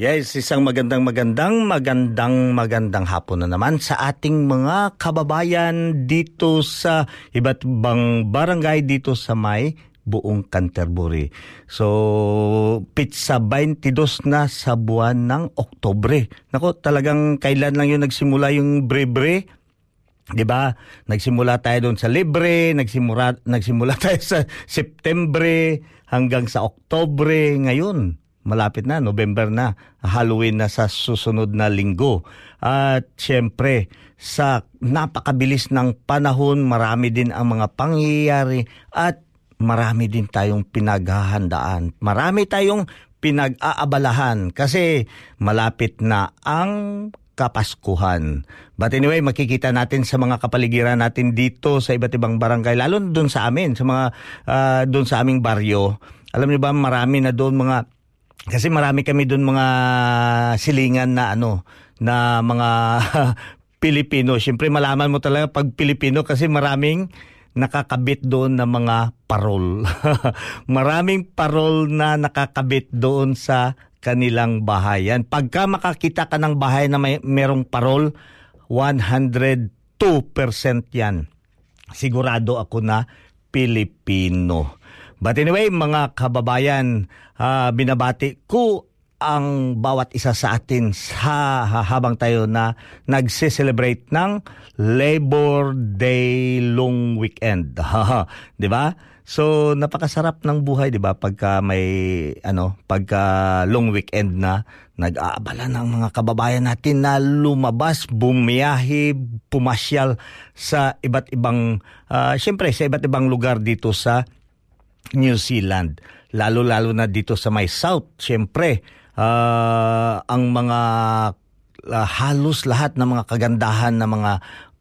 Yes, isang magandang magandang magandang magandang hapon na naman sa ating mga kababayan dito sa iba't ibang barangay dito sa may buong Canterbury. So, pizza 22 na sa buwan ng Oktobre. Nako, talagang kailan lang yung nagsimula yung Brebre? 'Di ba? Nagsimula tayo doon sa Libre, nagsimula nagsimula tayo sa Septembre hanggang sa Oktobre ngayon malapit na, November na, Halloween na sa susunod na linggo. At syempre, sa napakabilis ng panahon, marami din ang mga pangyayari at marami din tayong pinaghahandaan. Marami tayong pinag-aabalahan kasi malapit na ang Kapaskuhan. But anyway, makikita natin sa mga kapaligiran natin dito sa iba't ibang barangay, lalo doon sa amin, sa mga uh, doon sa aming baryo. Alam niyo ba, marami na doon mga kasi marami kami doon mga silingan na ano na mga Pilipino. Siyempre malaman mo talaga pag Pilipino kasi maraming nakakabit doon na mga parol. maraming parol na nakakabit doon sa kanilang bahayan. Pagka makakita ka ng bahay na may merong parol, 102% yan. Sigurado ako na Pilipino. But anyway, mga kababayan, uh, binabati ko ang bawat isa sa atin sa habang tayo na nagse-celebrate ng Labor Day long weekend. 'Di ba? So napakasarap ng buhay 'di ba pagka may ano, pagka long weekend na nag-aabala ng mga kababayan natin na lumabas, bumiyahe, pumasyal sa iba't ibang uh, syempre sa iba't ibang lugar dito sa New Zealand. Lalo-lalo na dito sa may South, syempre, uh, ang mga uh, halos lahat ng mga kagandahan na mga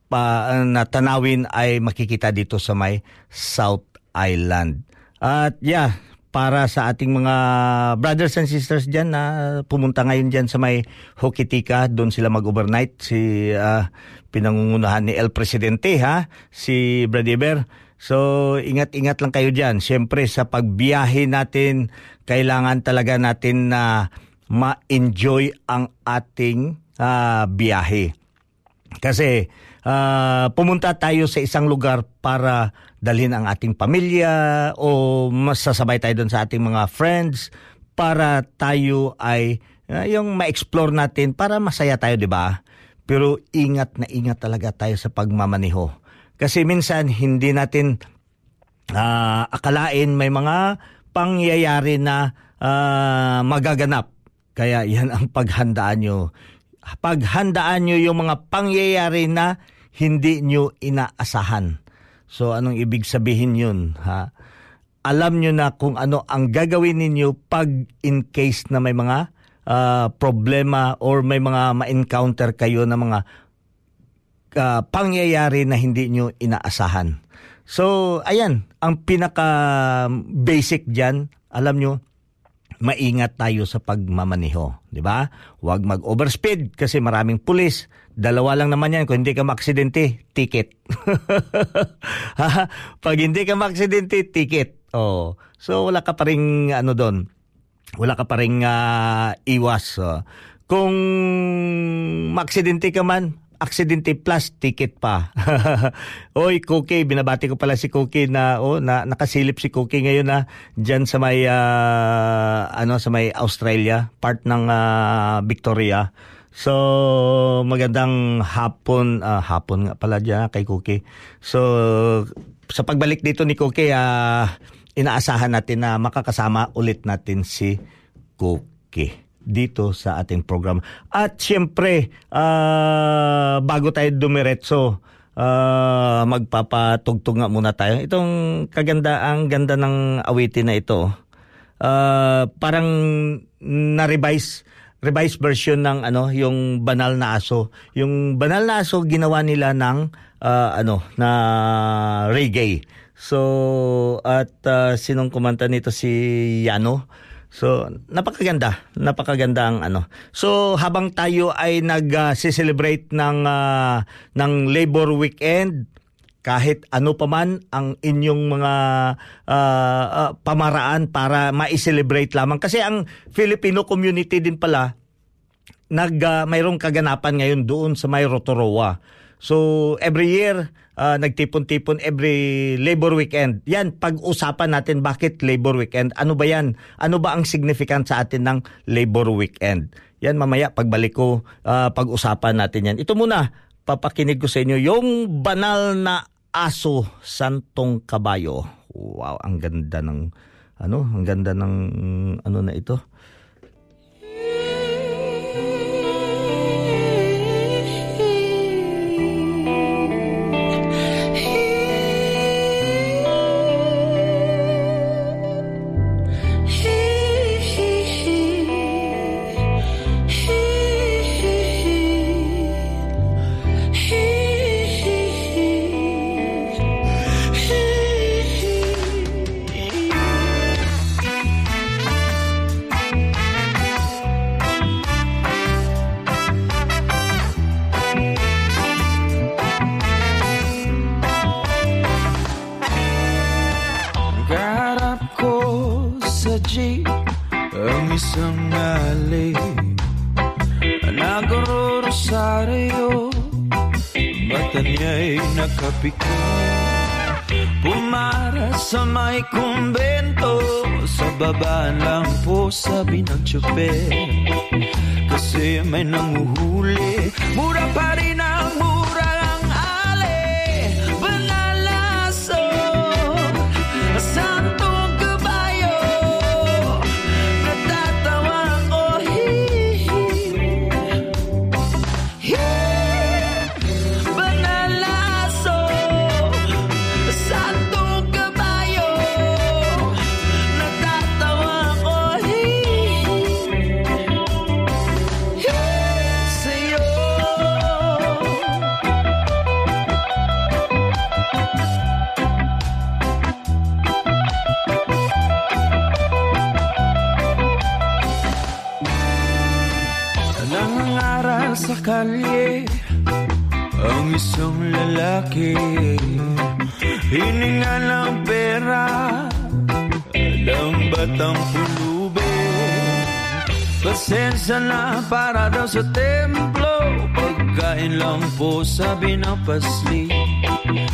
pa, uh, na tanawin ay makikita dito sa may South Island. At yeah, para sa ating mga brothers and sisters diyan na pumunta ngayon diyan sa may Hokitika, doon sila mag-overnight si uh, pinangungunahan ni El Presidente ha, si Bradiber. So, ingat-ingat lang kayo dyan. Siyempre, sa pagbiyahe natin, kailangan talaga natin na ma-enjoy ang ating uh, biyahe. Kasi, uh, pumunta tayo sa isang lugar para dalhin ang ating pamilya o masasabay tayo doon sa ating mga friends para tayo ay uh, yung ma-explore natin para masaya tayo, di ba? Pero ingat na ingat talaga tayo sa pagmamaneho kasi minsan hindi natin uh, akalain may mga pangyayari na uh, magaganap. Kaya yan ang paghandaan nyo. Paghandaan nyo yung mga pangyayari na hindi nyo inaasahan. So anong ibig sabihin yun? Ha? Alam nyo na kung ano ang gagawin ninyo pag in case na may mga uh, problema or may mga ma-encounter kayo na mga uh, pangyayari na hindi nyo inaasahan. So, ayan, ang pinaka basic diyan, alam nyo, maingat tayo sa pagmamaneho, di ba? Huwag mag-overspeed kasi maraming pulis. Dalawa lang naman yan. Kung hindi ka maksidente, ticket. Pag hindi ka maksidente, ticket. Oh. So wala ka pa ring ano doon. Wala ka pa ring uh, iwas. Uh. Kung maksidente ka man, aksidente plus ticket pa. Oy, Cookie, binabati ko pala si Cookie na oh na nakasilip si Cookie ngayon na diyan sa may uh, ano sa may Australia, part ng uh, Victoria. So magandang hapon uh, hapon nga pala diyan kay Cookie. So sa pagbalik dito ni Cookie, uh, inaasahan natin na makakasama ulit natin si Cookie dito sa ating program. At siyempre, uh, bago tayo dumiretso, uh, magpapatugtog nga muna tayo. Itong kaganda, ang ganda ng awitin na ito. Uh, parang na-revise revised version ng ano yung banal na aso yung banal na aso ginawa nila ng uh, ano na reggae so at uh, sinong kumanta nito si Yano So, napakaganda. Napakaganda ang ano. So, habang tayo ay nag-celebrate uh, ng uh, ng Labor Weekend, kahit ano pa man ang inyong mga uh, uh, pamaraan para ma-celebrate lamang kasi ang Filipino community din pala nag uh, mayroong kaganapan ngayon doon sa may Rotorua. So every year uh, nagtipon-tipon every labor weekend. Yan, pag-usapan natin bakit labor weekend. Ano ba yan? Ano ba ang significant sa atin ng labor weekend? Yan mamaya pagbalik ko uh, pag-usapan natin yan. Ito muna, papakinig ko sa inyo yung banal na aso santong kabayo. Wow, ang ganda ng ano, ang ganda ng ano na ito. Nakapiko Pumara sa may kumbento Sa baba lang po sabi ng tsoper Kasi may nanguhuli Mura pa rin Kalye Ang isang lalaki Hininga ng pera Alam batang pulube? Pasensya na para daw sa templo Pagkain lang po sabi ng pasli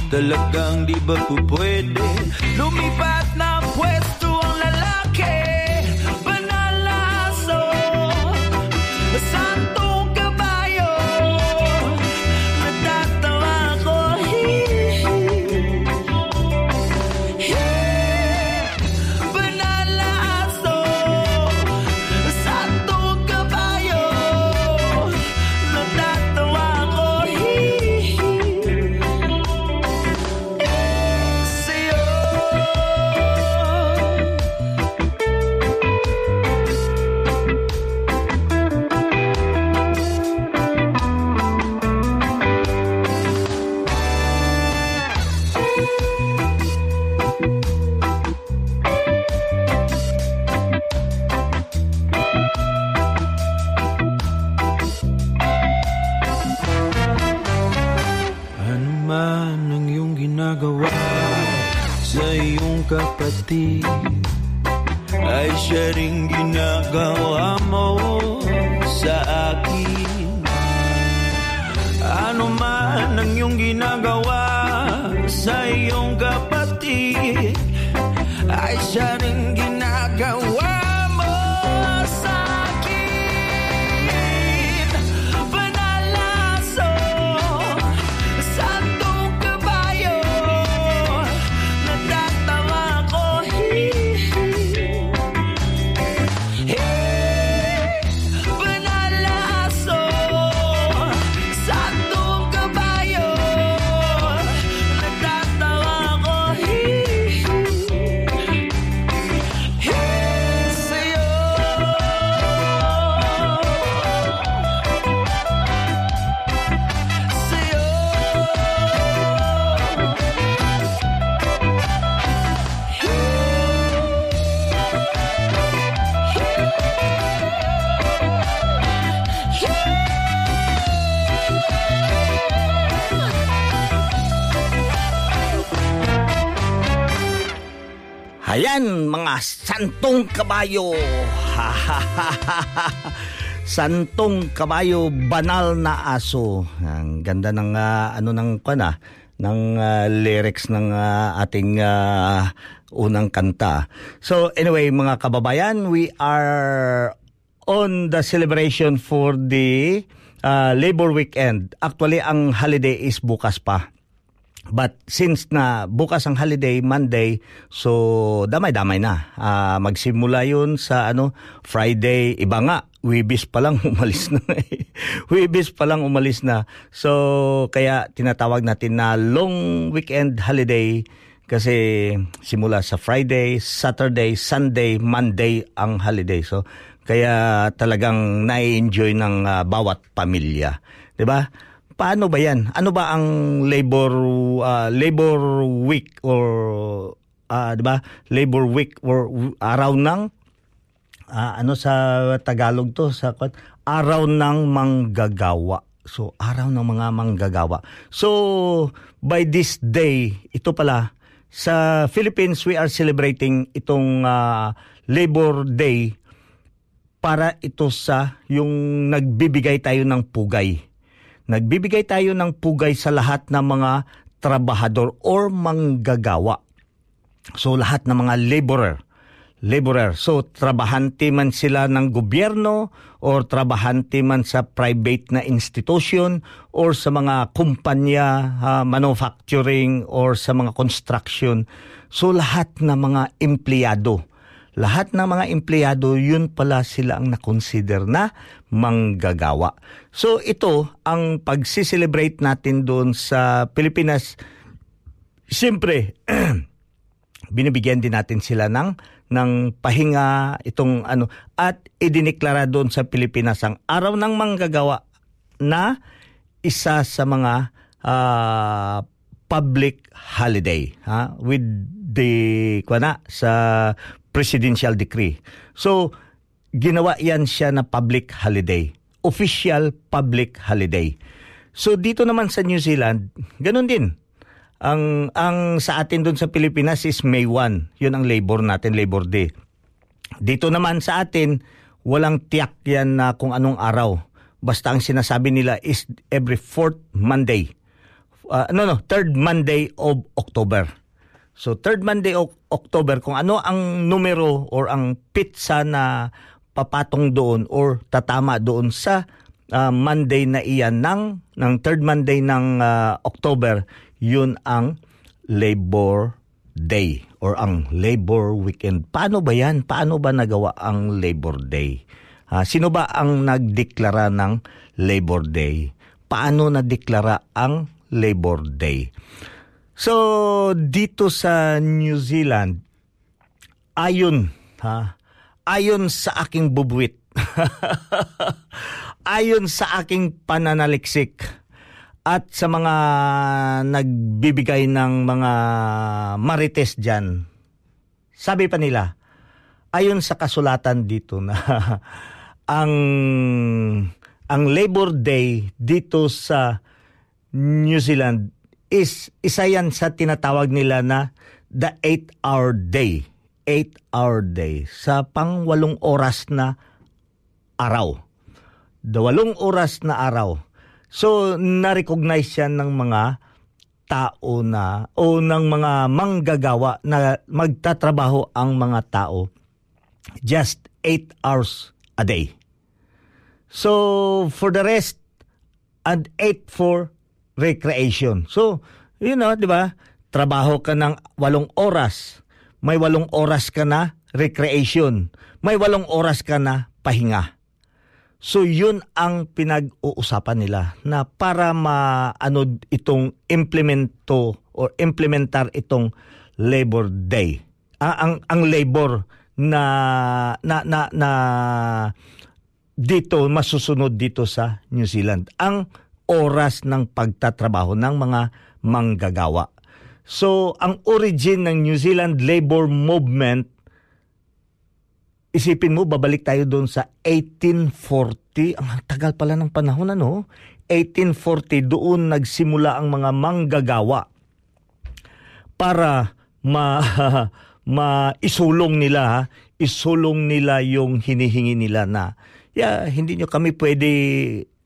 Talagang di ba po pwede Lumipat na pwesto kapatid ay siya rin ginagawa mo sa akin. Ano man ang iyong ginagawa sa iyong kapatid ay siya rin ginagawa Ayan, mga santong kabayo. santong kabayo, banal na aso. Ang ganda ng ah, ano ng kana ng ah, lyrics ng ah, ating ah, unang kanta. So anyway, mga kababayan, we are on the celebration for the ah, Labor Weekend. Actually, ang holiday is bukas pa. But since na bukas ang holiday, Monday, so damay-damay na. Ah, magsimula yun sa ano Friday, iba nga, Wibis pa lang umalis na. Wibis pa lang umalis na. So kaya tinatawag natin na long weekend holiday kasi simula sa Friday, Saturday, Sunday, Monday ang holiday. So kaya talagang na-enjoy ng ah, bawat pamilya, 'di ba? Paano ba 'yan? Ano ba ang labor ah, labor week or ah, 'di ba? Labor week or araw ng ah, ano sa Tagalog to sa araw ng manggagawa. So araw ng mga manggagawa. So by this day, ito pala sa Philippines we are celebrating itong ah, Labor Day para ito sa yung nagbibigay tayo ng pugay. Nagbibigay tayo ng pugay sa lahat ng mga trabahador or manggagawa. So lahat ng mga laborer. Laborer. So trabahante man sila ng gobyerno or trabahante man sa private na institution or sa mga kumpanya, ah, manufacturing or sa mga construction. So lahat ng mga empleyado lahat ng mga empleyado, yun pala sila ang na-consider na manggagawa. So ito, ang pagsiselebrate natin doon sa Pilipinas, siyempre, binibigyan din natin sila ng ng pahinga itong ano at idineklara doon sa Pilipinas ang araw ng manggagawa na isa sa mga ah, public holiday ha with the kuna sa presidential decree. So ginawa yan siya na public holiday, official public holiday. So dito naman sa New Zealand, ganun din. Ang ang sa atin doon sa Pilipinas is May 1. 'Yun ang labor natin, Labor Day. Dito naman sa atin, walang tiyak yan na kung anong araw. Basta ang sinasabi nila is every fourth Monday. Uh, no, no, third Monday of October. So third Monday of October, kung ano ang numero or ang pizza na papatong doon or tatama doon sa uh, Monday na iyan ng, ng third Monday ng uh, October, yun ang Labor Day or ang Labor Weekend. Paano ba yan? Paano ba nagawa ang Labor Day? Ah, sino ba ang nagdeklara ng Labor Day? Paano nadeklara ang Labor Day? So, dito sa New Zealand, ayon, ha, ayon sa aking bubuwit, ayon sa aking pananaliksik, at sa mga nagbibigay ng mga marites dyan, sabi pa nila, ayon sa kasulatan dito na ang ang Labor Day dito sa New Zealand is isa yan sa tinatawag nila na the 8-hour day. 8-hour day. Sa pang walong oras na araw. The walong oras na araw. So, na-recognize yan ng mga tao na o ng mga manggagawa na magtatrabaho ang mga tao just 8 hours a day. So, for the rest, and 8 for recreation. So, you know, di ba? Trabaho ka ng walong oras. May walong oras ka na recreation. May walong oras ka na pahinga. So yun ang pinag-uusapan nila na para maano itong implemento or implementar itong Labor Day. Ah, ang ang labor na na na, na dito masusunod dito sa New Zealand. Ang oras ng pagtatrabaho ng mga manggagawa. So, ang origin ng New Zealand labor movement isipin mo, babalik tayo doon sa 1840. Ang tagal pala ng panahon, ano? 1840, doon nagsimula ang mga manggagawa para ma, ma isulong nila, isulong nila yung hinihingi nila na, yeah, hindi nyo kami pwede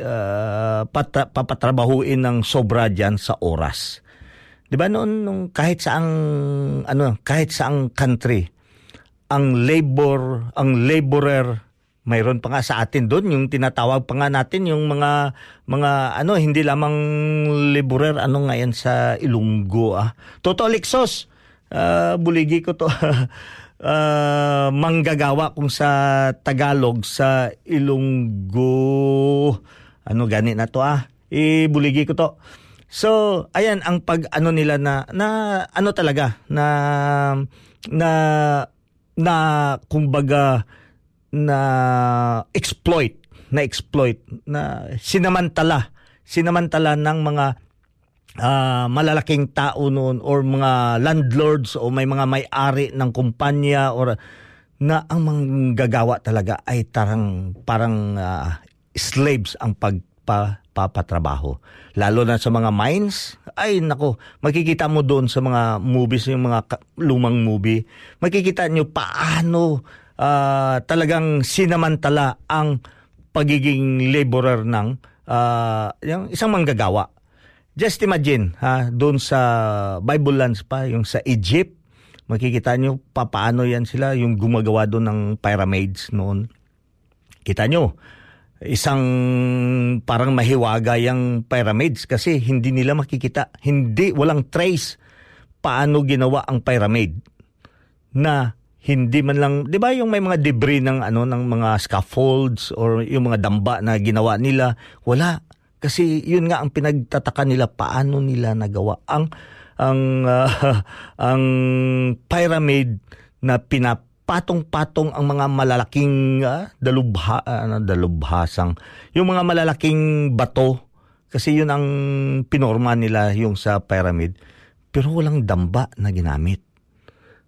uh, patra, papatrabahuin ng sobra dyan sa oras. 'Di ba noon nung kahit saang ano, kahit saang country, ang labor, ang laborer, mayroon pa nga sa atin doon yung tinatawag pa nga natin yung mga mga ano hindi lamang laborer ano nga yan sa Ilunggo ah. Toto Lixos. Uh, buligi ko to. uh, manggagawa kung sa Tagalog sa Ilunggo. Ano gani na to ah. Ibuligi ko to. So, ayan ang pag ano nila na na ano talaga na na na kumbaga na exploit, na exploit, na sinamantala, sinamantala ng mga uh, malalaking tao noon or mga landlords o may mga may-ari ng kumpanya or na ang manggagawa talaga ay tarang parang uh, slaves ang pagpapatrabaho. Lalo na sa mga mines, ay nako, makikita mo doon sa mga movies, yung mga lumang movie, makikita nyo paano uh, talagang sinamantala ang pagiging laborer ng uh, yung isang manggagawa. Just imagine, ha, doon sa Bible lands pa, yung sa Egypt, makikita nyo paano yan sila, yung gumagawa doon ng pyramids noon. Kita nyo, isang parang mahiwaga yung pyramids kasi hindi nila makikita, hindi, walang trace paano ginawa ang pyramid na hindi man lang, 'di ba yung may mga debris ng ano ng mga scaffolds or yung mga damba na ginawa nila, wala. Kasi yun nga ang pinagtataka nila paano nila nagawa ang ang uh, ang pyramid na pinap patong-patong ang mga malalaking uh, dalubha, uh, dalubhasang, yung mga malalaking bato, kasi yun ang pinorma nila yung sa pyramid, pero walang damba na ginamit.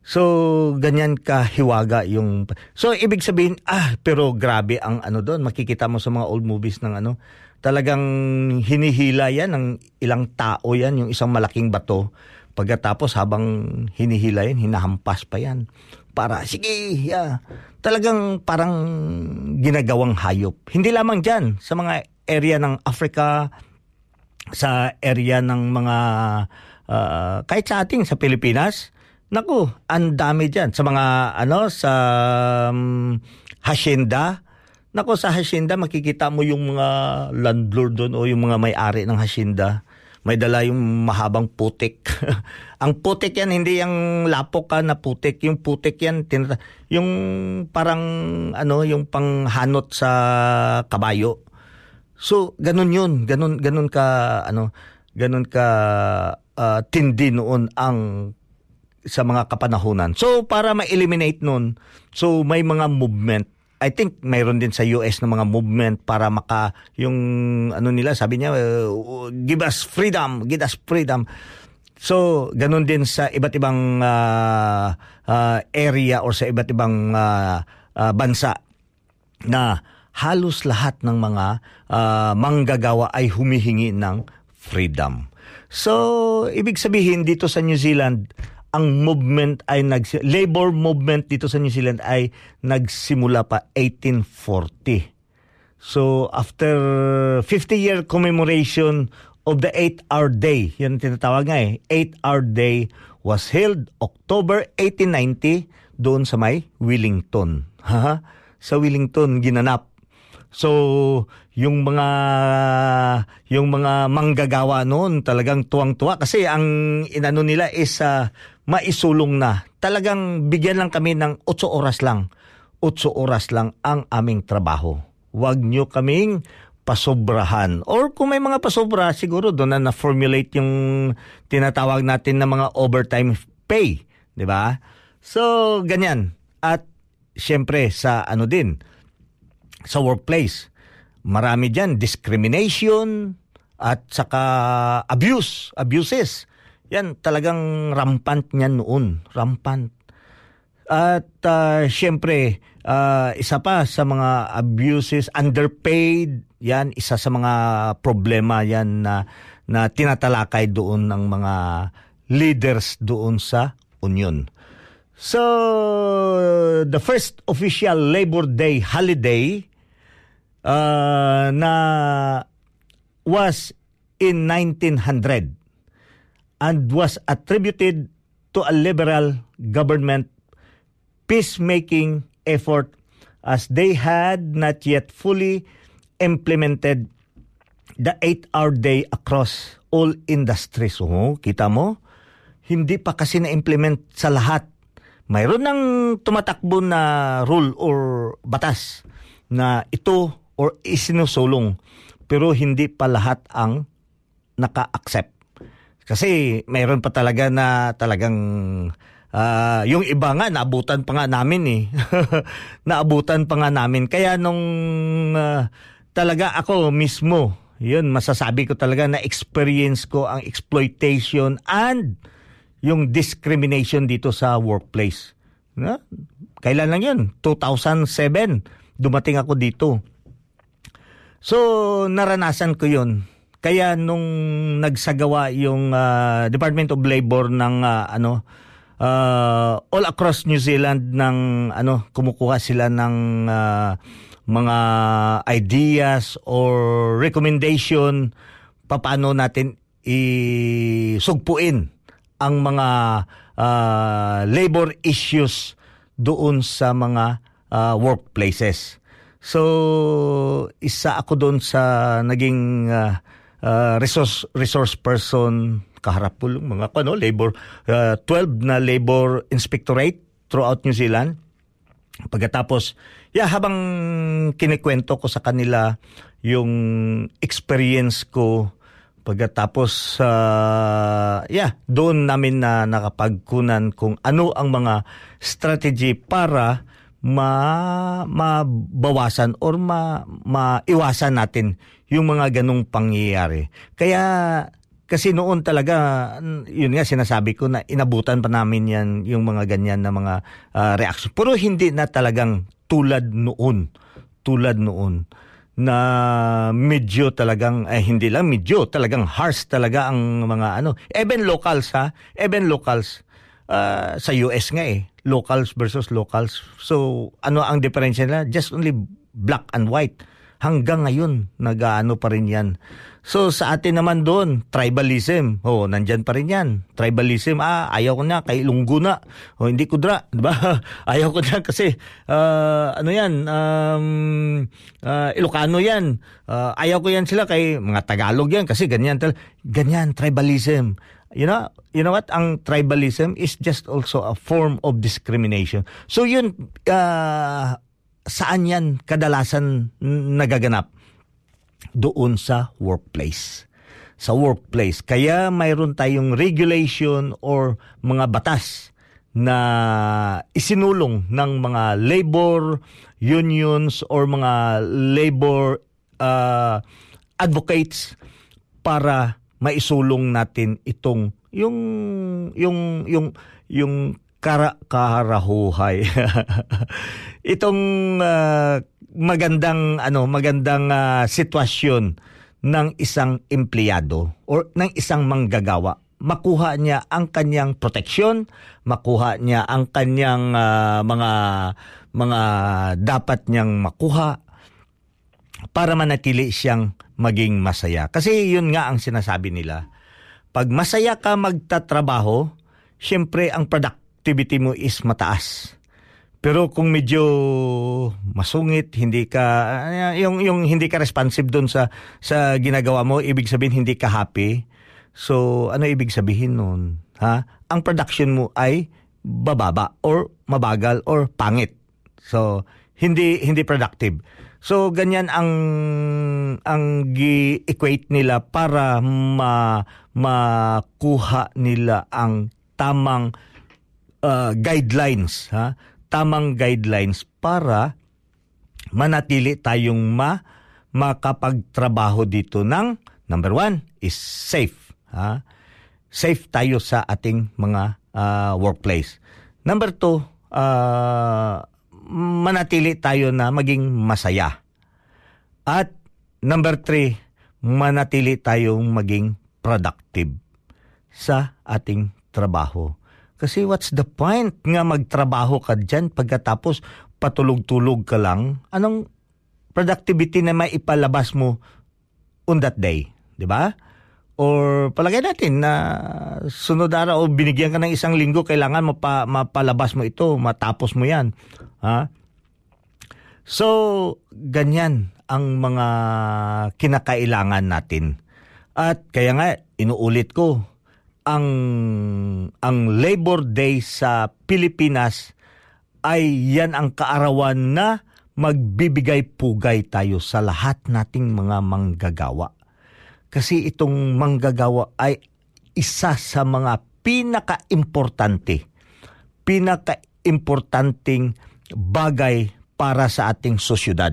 So, ganyan ka hiwaga yung... So, ibig sabihin, ah, pero grabe ang ano doon. Makikita mo sa mga old movies ng ano, talagang hinihila yan ng ilang tao yan, yung isang malaking bato. Pagkatapos habang hinihila yan, hinahampas pa yan para sige, yeah. Talagang parang ginagawang hayop. Hindi lamang diyan sa mga area ng Africa, sa area ng mga uh, kahit sa ating sa Pilipinas, naku, ang dami diyan sa mga ano sa um, hacienda. Nako sa hacienda makikita mo yung mga landlord doon o yung mga may-ari ng hacienda may dala yung mahabang putik. ang putik yan, hindi yung lapok ka na putik. Yung putik yan, tinata- yung parang ano, yung panghanot sa kabayo. So, ganun yun. Ganun, ganun ka, ano, ganun ka uh, tindi noon ang sa mga kapanahunan. So, para ma-eliminate noon, so may mga movement I think mayroon din sa US ng mga movement para maka yung ano nila sabi niya uh, give us freedom, give us freedom. So, ganun din sa iba't ibang uh, uh, area or sa iba't ibang uh, uh, bansa na halos lahat ng mga uh, manggagawa ay humihingi ng freedom. So, ibig sabihin dito sa New Zealand, ang movement ay nag labor movement dito sa New Zealand ay nagsimula pa 1840. So after 50 year commemoration of the 8-hour day, yan tinatawag nga eh, 8-hour day was held October 1890 doon sa may Wellington. Ha? sa Wellington ginanap. So, yung mga yung mga manggagawa noon talagang tuwang-tuwa kasi ang inano nila is uh, maisulong na. Talagang bigyan lang kami ng 8 oras lang. 8 oras lang ang aming trabaho. Huwag nyo kaming pasobrahan. Or kung may mga pasobra, siguro doon na na-formulate yung tinatawag natin na mga overtime pay. Ba? So, ganyan. At syempre sa ano din, sa workplace. Marami diyan discrimination at saka abuse, abuses. Yan talagang rampant niyan noon, rampant. At uh, syempre, uh, isa pa sa mga abuses, underpaid, yan isa sa mga problema yan na na tinatalakay doon ng mga leaders doon sa union. So, the first official Labor Day holiday uh, na was in 1900 and was attributed to a liberal government peacemaking effort as they had not yet fully implemented the 8-hour day across all industries. Oh, kita mo? Hindi pa kasi na-implement sa lahat mayroon ng tumatakbo na rule or batas na ito or isinusulong pero hindi pa lahat ang naka-accept. Kasi mayroon pa talaga na talagang uh, yung iba nga naabutan pa nga namin eh. naabutan pa nga namin. Kaya nung uh, talaga ako mismo, yun masasabi ko talaga na experience ko ang exploitation and yung discrimination dito sa workplace. Na? Kailan lang yun? 2007, dumating ako dito. So, naranasan ko yun. Kaya nung nagsagawa yung uh, Department of Labor ng uh, ano uh, all across New Zealand ng ano kumukuha sila ng uh, mga ideas or recommendation paano natin isugpuin ang mga uh, labor issues doon sa mga uh, workplaces. So isa ako doon sa naging uh, uh, resource resource person kaharap po mga ano labor uh, 12 na labor inspectorate throughout New Zealand. Pagkatapos, yeah, habang kinikwento ko sa kanila yung experience ko Pagkatapos uh, yeah, doon namin na nakapagkunan kung ano ang mga strategy para ma mabawasan or ma maiwasan natin yung mga ganong pangyayari. Kaya kasi noon talaga yun nga sinasabi ko na inabutan pa namin yan yung mga ganyan na mga uh, reaction. Pero hindi na talagang tulad noon. Tulad noon na medyo talagang eh, hindi lang medyo talagang harsh talaga ang mga ano even locals ha even locals uh, sa US nga eh locals versus locals so ano ang diferensya nila just only black and white hanggang ngayon nagaano pa rin yan So sa atin naman doon, tribalism. Oh, nandyan pa rin yan. Tribalism, ah, ayaw ko na, kay Lunggo na. Oh, hindi ko dra, di ba? ayaw ko na kasi, uh, ano yan, um, uh, Ilocano yan. Uh, ayaw ko yan sila kay mga Tagalog yan kasi ganyan. Ganyan, tribalism. You know, you know what? Ang tribalism is just also a form of discrimination. So yun, uh, saan yan kadalasan nagaganap? doon sa workplace. Sa workplace. Kaya mayroon tayong regulation or mga batas na isinulong ng mga labor unions or mga labor uh, advocates para maisulong natin itong yung yung yung yung kara kaharahuhay itong uh, magandang ano magandang uh, sitwasyon ng isang empleyado or ng isang manggagawa. Makuha niya ang kanyang proteksyon, makuha niya ang kanyang ah, mga mga dapat niyang makuha para manatili siyang maging masaya. Kasi yun nga ang sinasabi nila. Pag masaya ka magtatrabaho, syempre ang productivity mo is mataas. Pero kung medyo masungit, hindi ka yung yung hindi ka responsive doon sa sa ginagawa mo, ibig sabihin hindi ka happy. So ano ibig sabihin noon? Ha? Ang production mo ay bababa or mabagal or pangit. So hindi hindi productive. So ganyan ang ang gi-equate nila para ma makuha nila ang tamang uh, guidelines ha? Tamang guidelines para manatili tayong ma makapagtrabaho dito ng number one is safe ha? Safe tayo sa ating mga uh, workplace. Number two uh, manatili tayo na maging masaya at number three manatili tayong maging productive sa ating trabaho kasi what's the point nga magtrabaho ka dyan pagkatapos patulog-tulog ka lang? Anong productivity na may ipalabas mo on that day? Di ba? Or palagay natin na sunod araw o binigyan ka ng isang linggo, kailangan mapa, mapalabas mo ito, matapos mo yan. Ha? So, ganyan ang mga kinakailangan natin. At kaya nga, inuulit ko, ang ang Labor Day sa Pilipinas ay yan ang kaarawan na magbibigay pugay tayo sa lahat nating mga manggagawa. Kasi itong manggagawa ay isa sa mga pinaka-importante, pinaka-importanting bagay para sa ating sosyudad.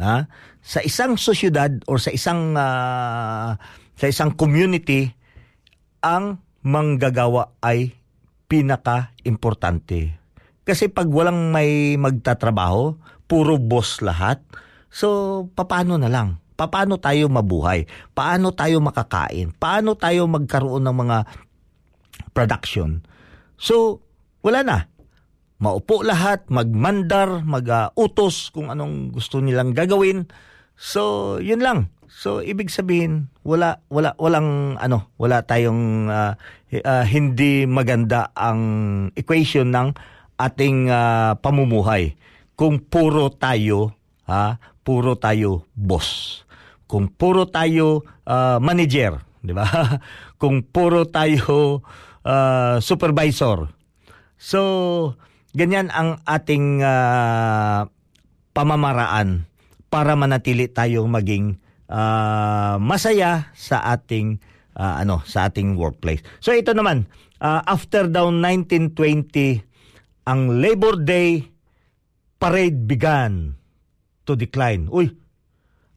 Ha? Sa isang sosyudad or sa isang uh, sa isang community, ang manggagawa ay pinaka-importante. Kasi pag walang may magtatrabaho, puro boss lahat, so paano na lang? Paano tayo mabuhay? Paano tayo makakain? Paano tayo magkaroon ng mga production? So, wala na. Maupo lahat, magmandar, mag-utos kung anong gusto nilang gagawin. So, yun lang. So ibig sabihin wala wala walang ano, wala tayong uh, uh, hindi maganda ang equation ng ating uh, pamumuhay. Kung puro tayo ha, puro tayo boss. Kung puro tayo uh, manager, di ba? Kung puro tayo uh, supervisor. So ganyan ang ating uh, pamamaraan para manatili tayong maging uh, masaya sa ating uh, ano sa ating workplace. So ito naman uh, after daw 1920 ang Labor Day parade began to decline. Uy,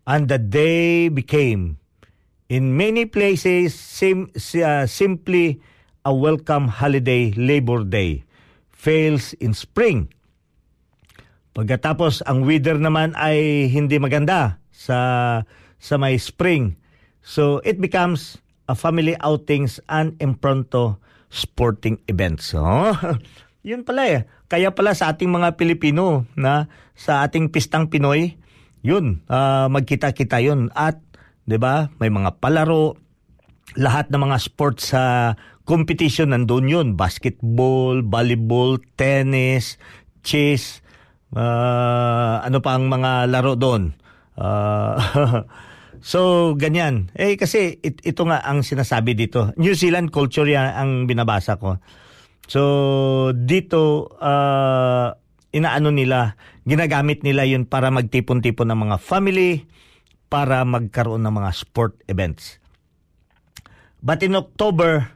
and the day became in many places sim, uh, simply a welcome holiday Labor Day fails in spring. Pagkatapos ang weather naman ay hindi maganda sa sa may spring. So it becomes a family outings and impronto sporting events. Oh, yun pala eh. Kaya pala sa ating mga Pilipino na sa ating pistang Pinoy, yun, uh, magkita-kita yun. At, di ba, may mga palaro, lahat ng mga sports sa competition nandun yun. Basketball, volleyball, tennis, chess, uh, ano pa ang mga laro doon. Uh, So, ganyan. Eh, kasi it, ito nga ang sinasabi dito. New Zealand culture yan ang binabasa ko. So, dito, uh, inaano nila, ginagamit nila yun para magtipon-tipon ng mga family, para magkaroon ng mga sport events. But in October,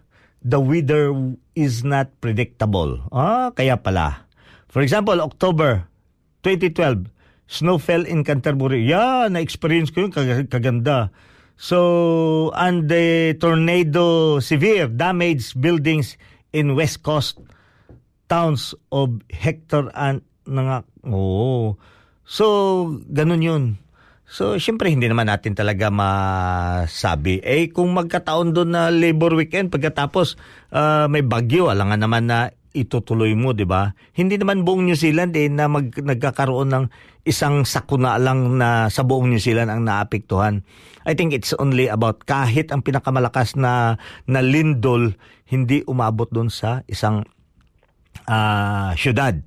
the weather is not predictable. Ah, kaya pala. For example, October 2012, snow fell in Canterbury. Yeah, na-experience ko yun, kaganda. So, and the tornado severe damaged buildings in West Coast towns of Hector and nga. Oh. So, ganun yun. So, syempre, hindi naman natin talaga masabi. Eh, kung magkataon doon na labor weekend, pagkatapos uh, may bagyo, alangan naman na itutuloy mo, di ba? Hindi naman buong New Zealand eh, na mag, nagkakaroon ng isang sakuna lang na sa buong New Zealand ang naapektuhan. I think it's only about kahit ang pinakamalakas na, na lindol, hindi umabot doon sa isang uh, syudad.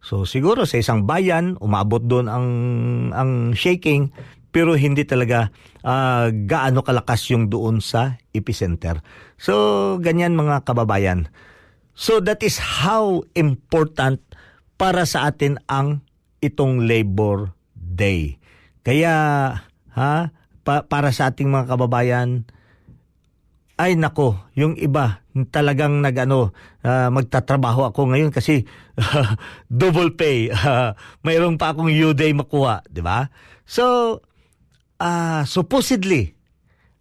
So siguro sa isang bayan umabot doon ang ang shaking pero hindi talaga uh, gaano kalakas yung doon sa epicenter. So ganyan mga kababayan. So that is how important para sa atin ang itong Labor Day. Kaya ha pa, para sa ating mga kababayan ay nako, yung iba talagang nagano uh, magtatrabaho ako ngayon kasi double pay. Mayroon pa akong U-day makuha, di ba? So uh, supposedly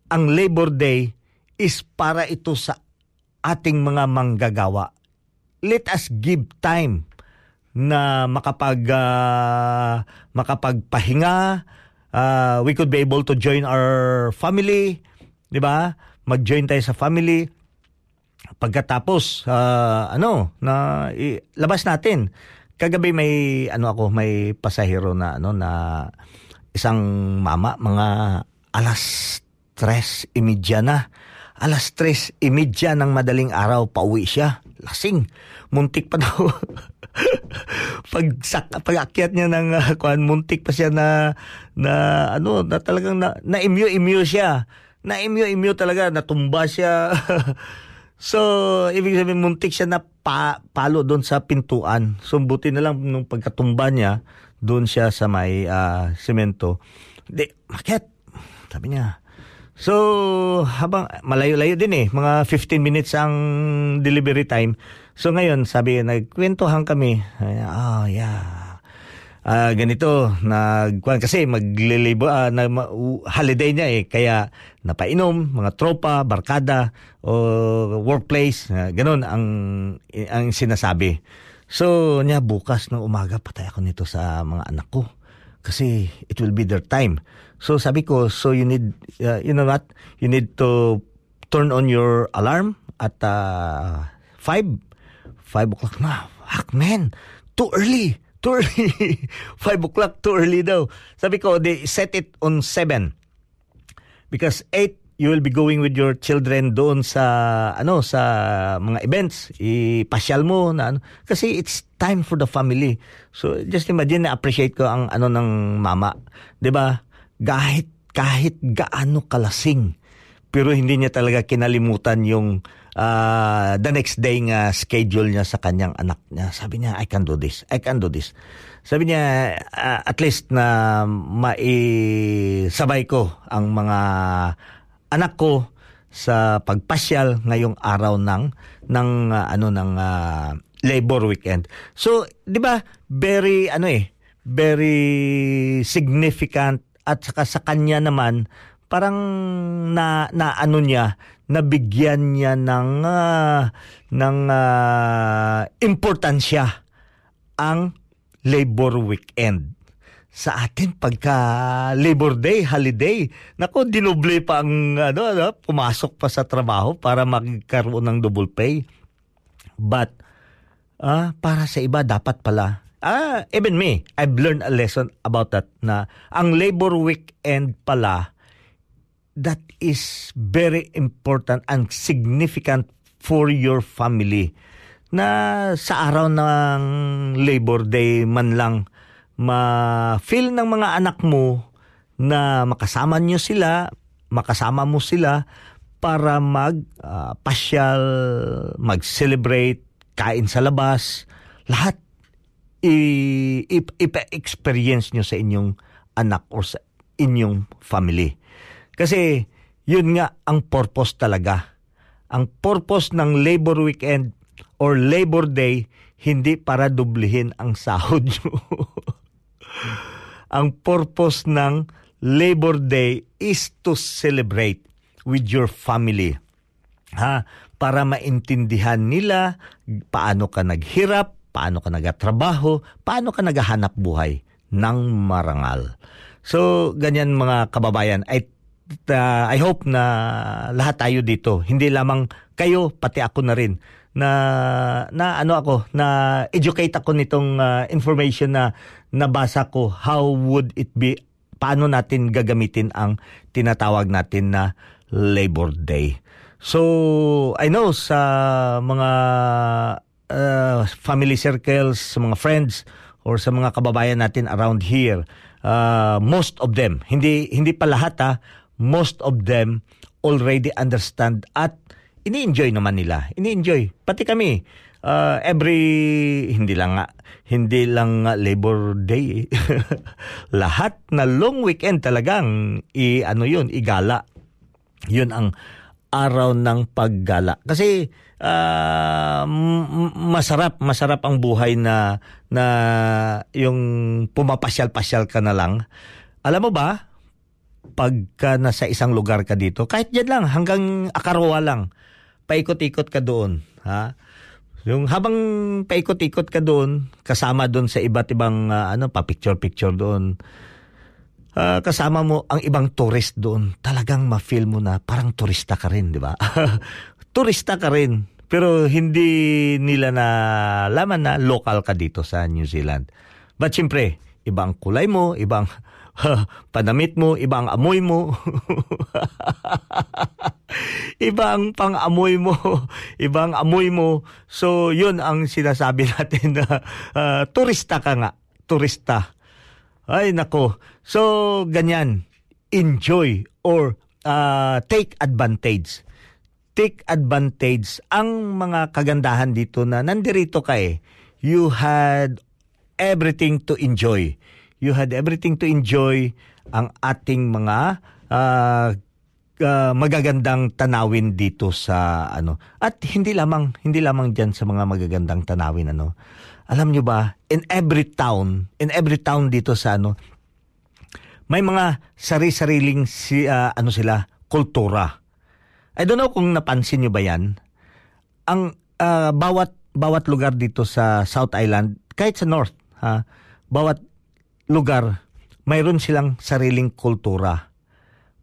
ang Labor Day is para ito sa ating mga manggagawa. Let us give time na makapag uh, makapagpahinga, uh, we could be able to join our family, 'di ba? Mag-join tayo sa family. Pagkatapos, uh, ano, na i, labas natin. Kagabi may ano ako, may pasahero na ano na isang mama, mga alas tres imidya na. Alas tres imidya ng madaling araw, pauwi siya. Lasing. Muntik pa daw. pag sak, pag akyat niya ng uh, kuan muntik pa siya na na ano na talagang na, na imyo-imyo siya na-imyo-imyo talaga, natumba siya. so, ibig sabihin, muntik siya na pa, palo doon sa pintuan. So, buti na lang nung pagkatumba niya, doon siya sa may uh, semento. Di, makit. Sabi niya. So, habang malayo-layo din eh, mga 15 minutes ang delivery time. So ngayon, sabi, nagkwentuhan kami. Ah, oh, yeah uh, ganito nag kasi maglilibo uh, na holiday niya eh. Kaya napainom mga tropa barkada o workplace uh, ganun ang ang sinasabi. So niya bukas ng umaga patay ako nito sa mga anak ko. Kasi it will be their time. So sabi ko so you need uh, you know what? You need to turn on your alarm at uh, 5 5 o'clock na. Fuck man. Too early too early. 5 o'clock too early daw. Sabi ko, they set it on 7. Because 8, you will be going with your children doon sa ano sa mga events ipasyal mo na ano kasi it's time for the family so just imagine na appreciate ko ang ano ng mama 'di ba kahit kahit gaano kalasing pero hindi niya talaga kinalimutan yung uh, the next day nga schedule niya sa kanyang anak niya. Sabi niya, I can do this. I can do this. Sabi niya, uh, at least na maisabay ko ang mga anak ko sa pagpasyal ngayong araw ng ng uh, ano ng uh, labor weekend. So, 'di ba? Very ano eh, very significant at saka sa kanya naman parang na na ano niya nabigyan niya ng uh, ng uh, importansya ang labor weekend sa atin pagka Labor Day, holiday. Nako, dinoble pa ang ano, ano, pumasok pa sa trabaho para magkaroon ng double pay. But ah, para sa iba dapat pala ah, even me, I've learned a lesson about that na ang Labor Weekend pala that is very important and significant for your family na sa araw ng Labor Day man lang ma-feel ng mga anak mo na makasama niyo sila, makasama mo sila para mag uh, pasyal, mag-celebrate, kain sa labas, lahat i-experience niyo sa inyong anak or sa inyong family. Kasi yun nga ang purpose talaga. Ang purpose ng labor weekend or labor day hindi para dublihin ang sahod nyo. ang purpose ng labor day is to celebrate with your family. Ha? Para maintindihan nila paano ka naghirap, paano ka nagatrabaho, paano ka naghahanap buhay. ng marangal. So, ganyan mga kababayan, I, uh, I hope na lahat tayo dito, hindi lamang kayo, pati ako na rin, na na ano ako na educate ako nitong uh, information na nabasa ko how would it be paano natin gagamitin ang tinatawag natin na Labor Day. So I know sa mga uh, family circles, sa mga friends or sa mga kababayan natin around here, uh, most of them, hindi hindi pa lahat ha, most of them already understand at ini-enjoy naman nila. Ini-enjoy. Pati kami, uh, every, hindi lang nga, hindi lang nga Labor Day. Lahat na long weekend talagang, i, ano yun, igala. Yun ang araw ng paggala. Kasi, uh, masarap, masarap ang buhay na, na yung pumapasyal-pasyal ka na lang. Alam mo ba, pagka nasa isang lugar ka dito, kahit dyan lang, hanggang Akarwa lang, paikot-ikot ka doon. Ha? Yung habang paikot-ikot ka doon, kasama doon sa iba't ibang uh, ano pa picture-picture doon. Uh, kasama mo ang ibang tourist doon. Talagang ma-feel mo na parang turista ka rin, di ba? turista ka rin. Pero hindi nila na laman na local ka dito sa New Zealand. But siyempre, iba ang kulay mo, ibang panamit mo, iba ang amoy mo. iba ang pang-amoy mo, ibang amoy mo. So, yun ang sinasabi natin na uh, turista ka nga, turista. Ay, nako. So, ganyan. Enjoy or uh, take advantage. Take advantage. Ang mga kagandahan dito na nandirito ka eh, you had everything to enjoy you had everything to enjoy ang ating mga uh, uh, magagandang tanawin dito sa ano. At hindi lamang hindi lamang diyan sa mga magagandang tanawin ano. Alam niyo ba, in every town, in every town dito sa ano, may mga sari-sariling si uh, ano sila, kultura. I don't know kung napansin niyo ba 'yan. Ang uh, bawat bawat lugar dito sa South Island, kahit sa North, ha, bawat lugar, mayroon silang sariling kultura.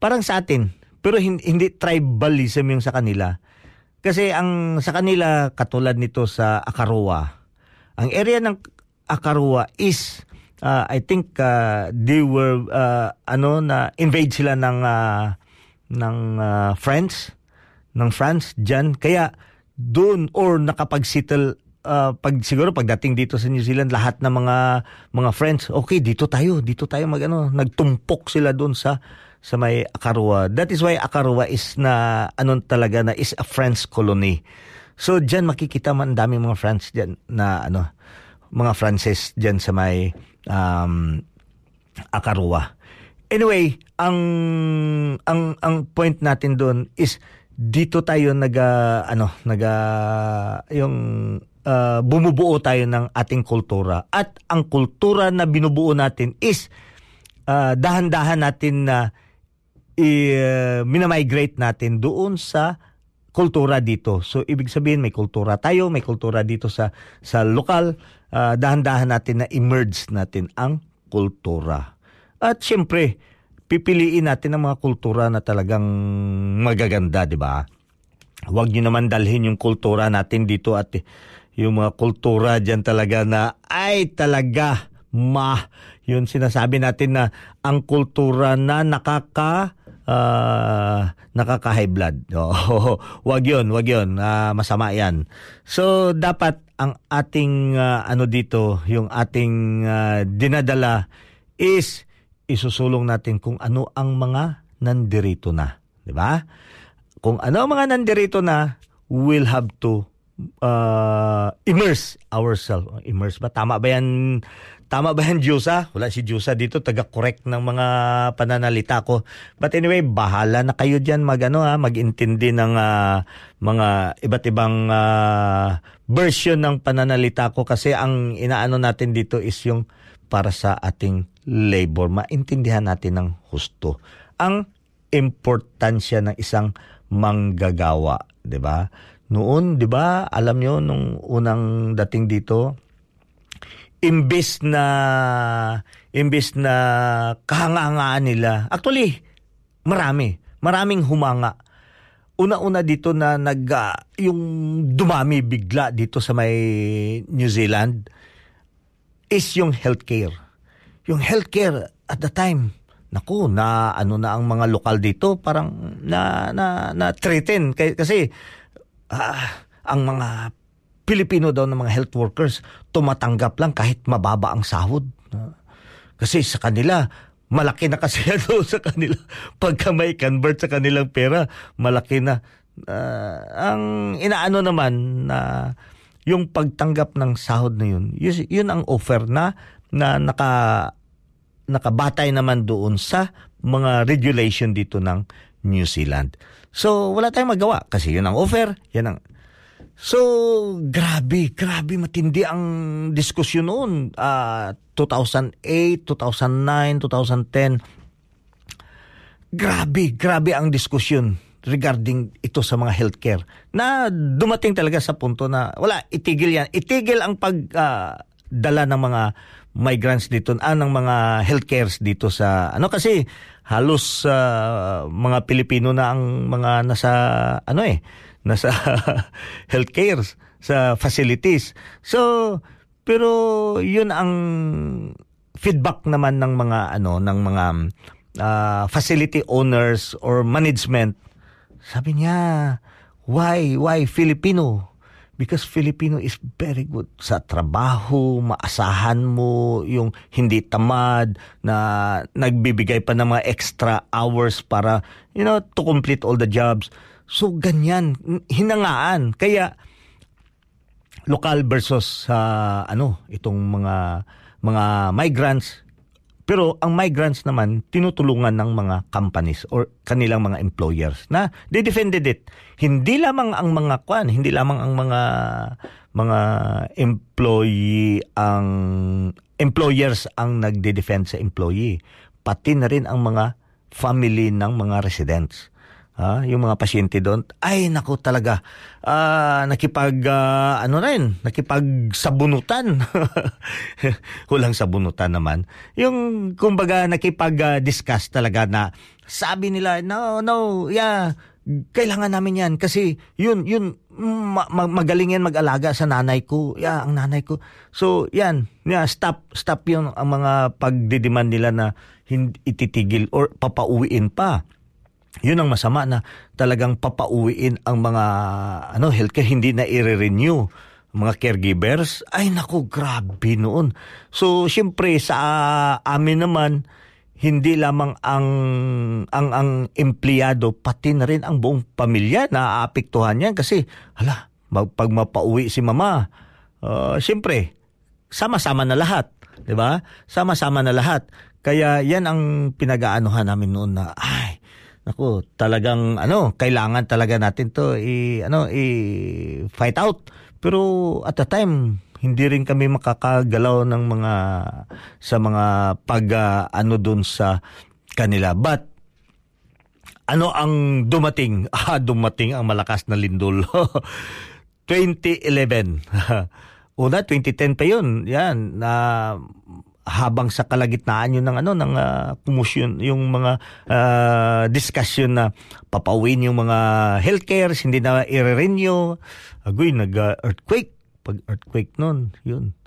Parang sa atin, pero hindi, tribalism yung sa kanila. Kasi ang sa kanila, katulad nito sa Akarua, ang area ng Akarua is, uh, I think, uh, they were, uh, ano, na invade sila ng, uh, ng uh, France, ng France, dyan. Kaya, doon or nakapag-settle uh, pag siguro pagdating dito sa New Zealand lahat ng mga mga friends okay dito tayo dito tayo magano nagtumpok sila doon sa sa may Akarua. That is why Akarua is na anon talaga na is a French colony. So diyan makikita man daming mga French diyan na ano mga Frances diyan sa may um, Akarua. Anyway ang ang ang point natin doon is dito tayo naga ano naga yung uh, bumubuo tayo ng ating kultura. At ang kultura na binubuo natin is uh, dahan-dahan natin na uh, minamigrate natin doon sa kultura dito. So ibig sabihin may kultura tayo, may kultura dito sa sa lokal, uh, dahan-dahan natin na emerge natin ang kultura. At siyempre, pipiliin natin ang mga kultura na talagang magaganda, di ba? Huwag niyo naman dalhin yung kultura natin dito at yung mga kultura dyan talaga na ay talaga ma yun sinasabi natin na ang kultura na nakaka uh, nakaka high blood. Oh, wag 'yon, wag 'yon. Uh, masama 'yan. So dapat ang ating uh, ano dito, yung ating uh, dinadala is isusulong natin kung ano ang mga nandirito na, 'di ba? Kung ano ang mga nandirito na, we'll have to uh, immerse ourselves. Immerse ba? Tama ba yan? Tama ba yan, Diyosa? Wala si Diyosa dito, taga-correct ng mga pananalita ko. But anyway, bahala na kayo dyan mag, ano, ha, mag-intindi ng uh, mga iba't ibang uh, version ng pananalita ko kasi ang inaano natin dito is yung para sa ating labor. Maintindihan natin ng husto. Ang importansya ng isang manggagawa, 'di ba? Noon, 'di ba, alam niyo nung unang dating dito, imbis na imbis na kahangahangaan nila. Actually, marami. Maraming humanga. Una-una dito na nag ah, yung dumami bigla dito sa may New Zealand is yung healthcare. Yung healthcare at the time, naku, na ano na ang mga lokal dito parang na na na threaten kasi ah, ang mga Pilipino daw ng mga health workers tumatanggap lang kahit mababa ang sahod. Ah, Kasi sa kanila, malaki na kasi ano sa kanila. Pagka may convert sa kanilang pera, malaki na. Ah, ang inaano naman na yung pagtanggap ng sahod na yun, yun, yun ang offer na na naka nakabatay naman doon sa mga regulation dito ng New Zealand. So, wala tayong magawa kasi yun ang offer, yan ang So, grabe, grabe matindi ang diskusyon noon. Ah, 2008, 2009, 2010. Grabe, grabe ang diskusyon regarding ito sa mga healthcare na dumating talaga sa punto na wala itigil yan itigil ang pag ah, dala ng mga migrants dito ah, ng mga healthcares dito sa ano kasi halos ah, mga Pilipino na ang mga nasa ano eh nasa healthcare sa facilities. So pero yun ang feedback naman ng mga ano ng mga ah, facility owners or management. Sabi niya why why Filipino because Filipino is very good sa trabaho maasahan mo yung hindi tamad na nagbibigay pa ng mga extra hours para you know to complete all the jobs. So ganyan. Hinangaan. Kaya lokal versus sa ano itong mga mga migrants pero ang migrants naman tinutulungan ng mga companies or kanilang mga employers na they defended it. Hindi lamang ang mga kwan hindi lamang ang mga mga employee ang employers ang nagde-defend sa employee. Pati na rin ang mga family ng mga residents Ah, yung mga pasyente doon, ay nako talaga. Ah, nakipag ah, ano rin, nakipagsabunutan. Walang sabunutan naman. Yung kumbaga nakipag-discuss talaga na sabi nila, no, no, yeah, kailangan namin yan kasi yun yun ma- ma- magaling yan mag-alaga sa nanay ko. Yeah, ang nanay ko. So, yan, yeah, stop stop yung ang mga pagdidemand nila na hindi ititigil or papauwiin pa yun ang masama na talagang papauwiin ang mga ano healthcare hindi na i-renew. Mga caregivers ay nako grabe noon. So syempre sa amin naman hindi lamang ang ang ang empleyado pati na rin ang buong pamilya na aapektuhan yan kasi hala pag mapauwi si mama uh, syempre sama-sama na lahat 'di ba? Sama-sama na lahat. Kaya yan ang pinag-aanuhan namin noon na ay Naku, talagang ano, kailangan talaga natin 'to i ano i fight out. Pero at the time, hindi rin kami makakagalaw ng mga sa mga pag uh, ano doon sa kanila. But ano ang dumating? Ah, dumating ang malakas na lindol. 2011. Una 2010 pa 'yun. Yan na habang sa kalagitnaan yun ng ano ng uh, kumusyon yung mga uh, discussion na papawin yung mga healthcare hindi na i-renew. Agoy nag uh, earthquake pag earthquake noon yun.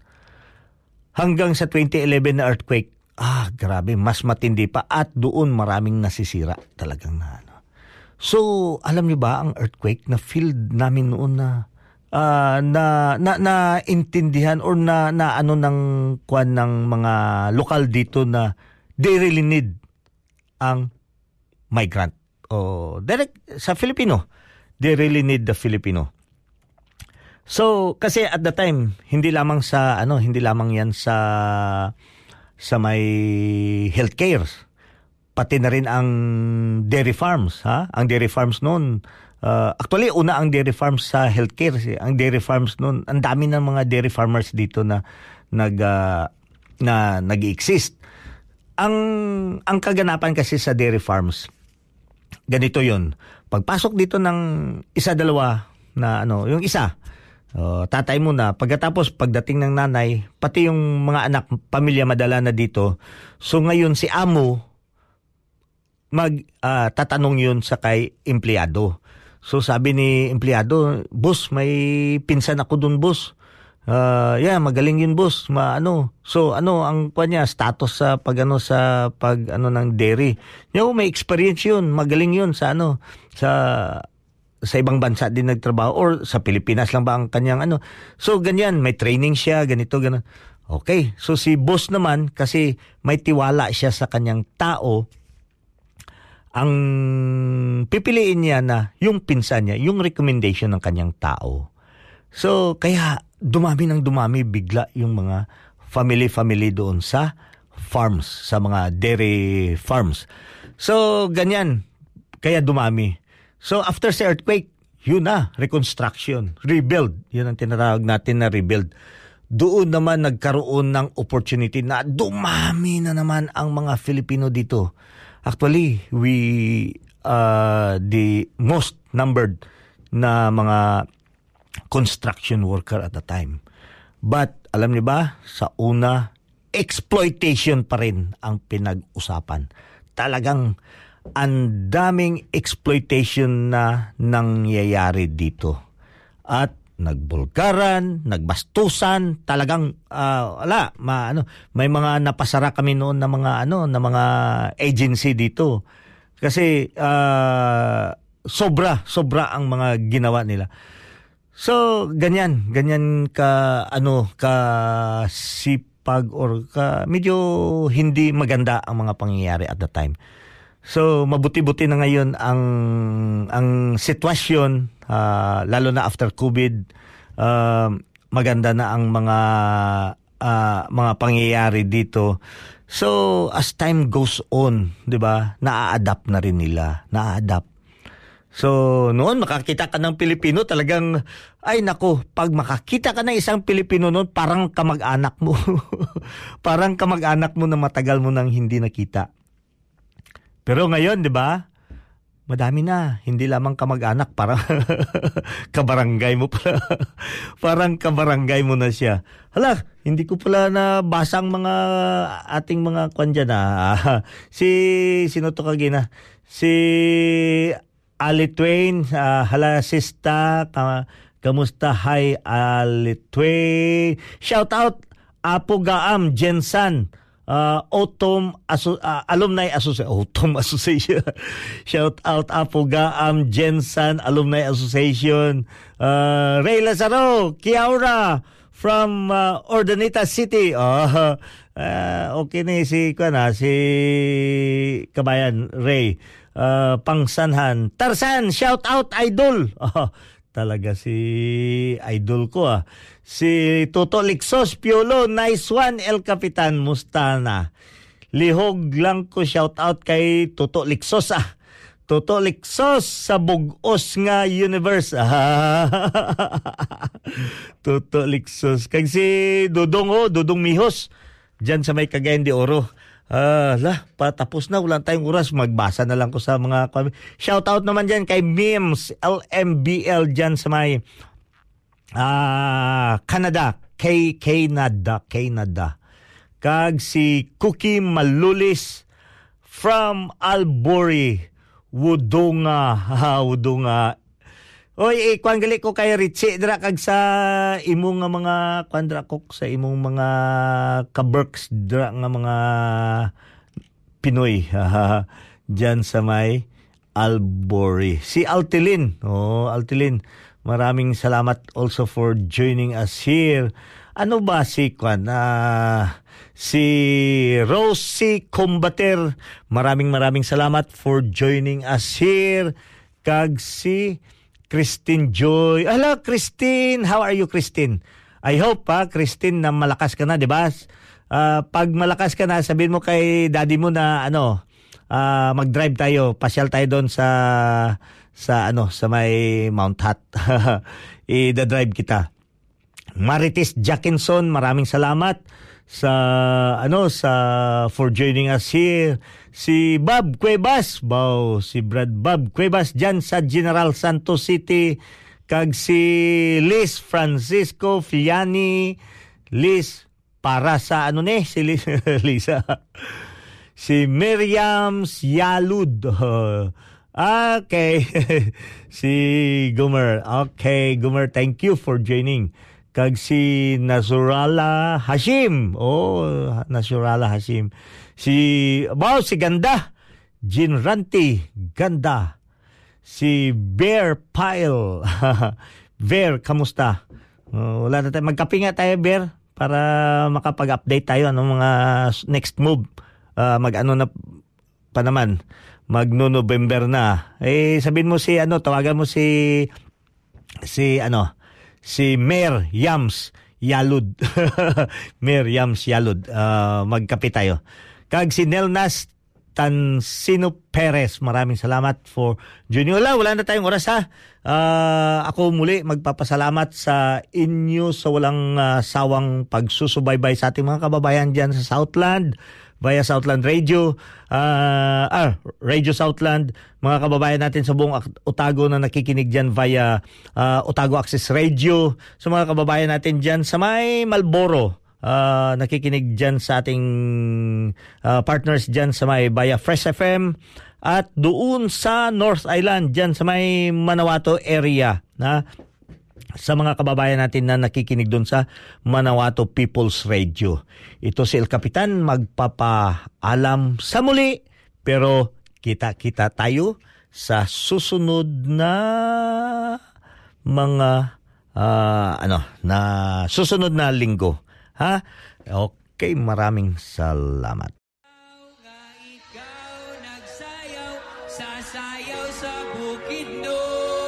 Hanggang sa 2011 na earthquake ah grabe mas matindi pa at doon maraming nasisira talagang na ano. So alam niyo ba ang earthquake na field namin noon na uh, na na na intindihan or na na ano ng kwan ng mga lokal dito na they really need ang migrant. O direct sa Filipino they really need the Filipino. So kasi at the time hindi lamang sa ano hindi lamang yan sa sa may healthcare. Pati na rin ang dairy farms ha? Ang dairy farms noon Uh, actually, una ang dairy farms sa healthcare. Ang dairy farms noon, ang dami ng mga dairy farmers dito na nag uh, na nag-exist. Ang ang kaganapan kasi sa dairy farms, ganito 'yon. Pagpasok dito ng isa dalawa na ano, yung isa Oh, tatay muna. Pagkatapos, pagdating ng nanay, pati yung mga anak, pamilya madala na dito. So ngayon si amo, mag ah, tatanong yun sa kay empleyado. So sabi ni empleyado, boss, may pinsan ako dun, boss. Uh, yeah, magaling yun, boss. Ma, ano. So, ano ang kanya status sa pag ano sa pag ano ng dairy. Yo, may experience yun, magaling yun sa ano sa sa ibang bansa din nagtrabaho or sa Pilipinas lang ba ang kanyang ano. So ganyan, may training siya, ganito, ganun. Okay, so si boss naman kasi may tiwala siya sa kanyang tao, ang pipiliin niya na yung pinsan niya, yung recommendation ng kanyang tao. So, kaya dumami ng dumami bigla yung mga family-family doon sa farms, sa mga dairy farms. So, ganyan. Kaya dumami. So, after sa earthquake, yun na, reconstruction, rebuild. Yun ang tinatawag natin na rebuild. Doon naman nagkaroon ng opportunity na dumami na naman ang mga Filipino dito Actually, we uh, the most numbered na mga construction worker at the time. But alam niyo ba, sa una, exploitation pa rin ang pinag-usapan. Talagang ang daming exploitation na nangyayari dito. At nagbulgaran, nagbastusan, talagang uh, wala, ma, ano, may mga napasara kami noon na mga ano, na mga agency dito. Kasi uh, sobra, sobra ang mga ginawa nila. So, ganyan, ganyan ka ano, ka sipag or ka medyo hindi maganda ang mga pangyayari at the time. So mabuti-buti na ngayon ang ang sitwasyon uh, lalo na after COVID uh, maganda na ang mga uh, mga pangyayari dito. So as time goes on, 'di ba? Naa-adapt na rin nila, naa-adapt. So noon makakita ka ng Pilipino talagang ay nako, pag makakita ka ng isang Pilipino noon parang kamag-anak mo. parang kamag-anak mo na matagal mo nang hindi nakita. Pero ngayon, di ba? Madami na. Hindi lamang kamag-anak, parang kabarangay mo pala. parang kabarangay mo na siya. Hala, hindi ko pala nabasa ang mga ating mga kwan dyan. Ah. si, sino to kagina? Si Ali Twain, uh, hala sista, ka, kamusta? Hi Ali Twain. Shout out Apo Gaam Jensan uh, Autumn Aso- uh, Alumni Association. Autumn Association. Shout out Apo Gaam Jensen Alumni Association. Uh, Ray Lazaro, Kiaura from uh, Ordanita City. Oh, uh, okay ni si kana si Kabayan Ray. Uh, Pangsanhan. Tarsan, shout out idol. Oh, talaga si idol ko ah. Si Toto Lixos Piolo, nice one El Capitan Mustana. Lihog lang ko shout out kay Toto Lixos ah. Toto Lixos sa Bugos nga universe. Toto Lixos. Kag si Dudong oh, Dudong Mihos. Diyan sa may Cagayan de Oro. Ah, lah, patapos na. Wala tayong oras. Magbasa na lang ko sa mga... Shout out naman dyan kay Mims, LMBL dyan sa may ah, Canada, kay Canada, Canada. Kag si Cookie Malulis from Albury, Wudunga, ha, Wudunga. Oy, eh, kwan ko kay Richie dra kag sa imong nga mga kwandra kok sa imong mga kaberks dra nga mga Pinoy. Diyan sa may Albury. Si Altilin. Oh, Altilin. Maraming salamat also for joining us here. Ano ba si Kwan? Uh, si Rosie Combater. Maraming maraming salamat for joining us here. Kag si Christine Joy. Hello Christine, how are you Christine? I hope pa Christine na malakas ka na, 'di ba? Uh, pag malakas ka na, sabihin mo kay daddy mo na ano, uh, mag-drive tayo, pasyal tayo doon sa sa ano sa may Mount Hat. I-drive kita. Marites Jackinson, maraming salamat sa ano sa for joining us here. Si Bob Cuevas, wow, si Brad Bob Cuevas diyan sa General Santos City. kag si Liz Francisco Fiani Liz para sa ano ni si Liz, Lisa si Miriam Yalud okay. Si Gumer. Okay Gumer thank you for joining. Kag si Nasrallah Hashim. Oh Nasrallah Hashim. Si wow si Ganda. Jin Ranti Ganda. Si Bear Pile. Bear kamusta? Uh, wala na tayo. Magkape nga tayo Bear para makapag-update tayo ano mga next move. Uh, mag-ano na pa naman magno November na eh sabihin mo si ano tawagan mo si si ano si Mayor Yams Yalud Mayor Yams Yalud uh, magkape tayo kag si Nelnas Tansino Perez. Maraming salamat for joining. Wala, wala na tayong oras ha. Uh, ako muli magpapasalamat sa inyo sa walang uh, sawang pagsusubaybay sa ating mga kababayan dyan sa Southland via Southland Radio, uh, ah, Radio Southland, mga kababayan natin sa buong Otago na nakikinig dyan via uh, Otago Access Radio, sa mga kababayan natin dyan sa may Malboro, uh, nakikinig dyan sa ating uh, partners dyan sa may Baya Fresh FM at doon sa North Island dyan sa may Manawato area na sa mga kababayan natin na nakikinig doon sa Manawato People's Radio. Ito si El Capitan magpapaalam sa muli pero kita-kita tayo sa susunod na mga uh, ano na susunod na linggo. Ha? Okay, maraming salamat. Ikaw, ikaw sa bukid doon.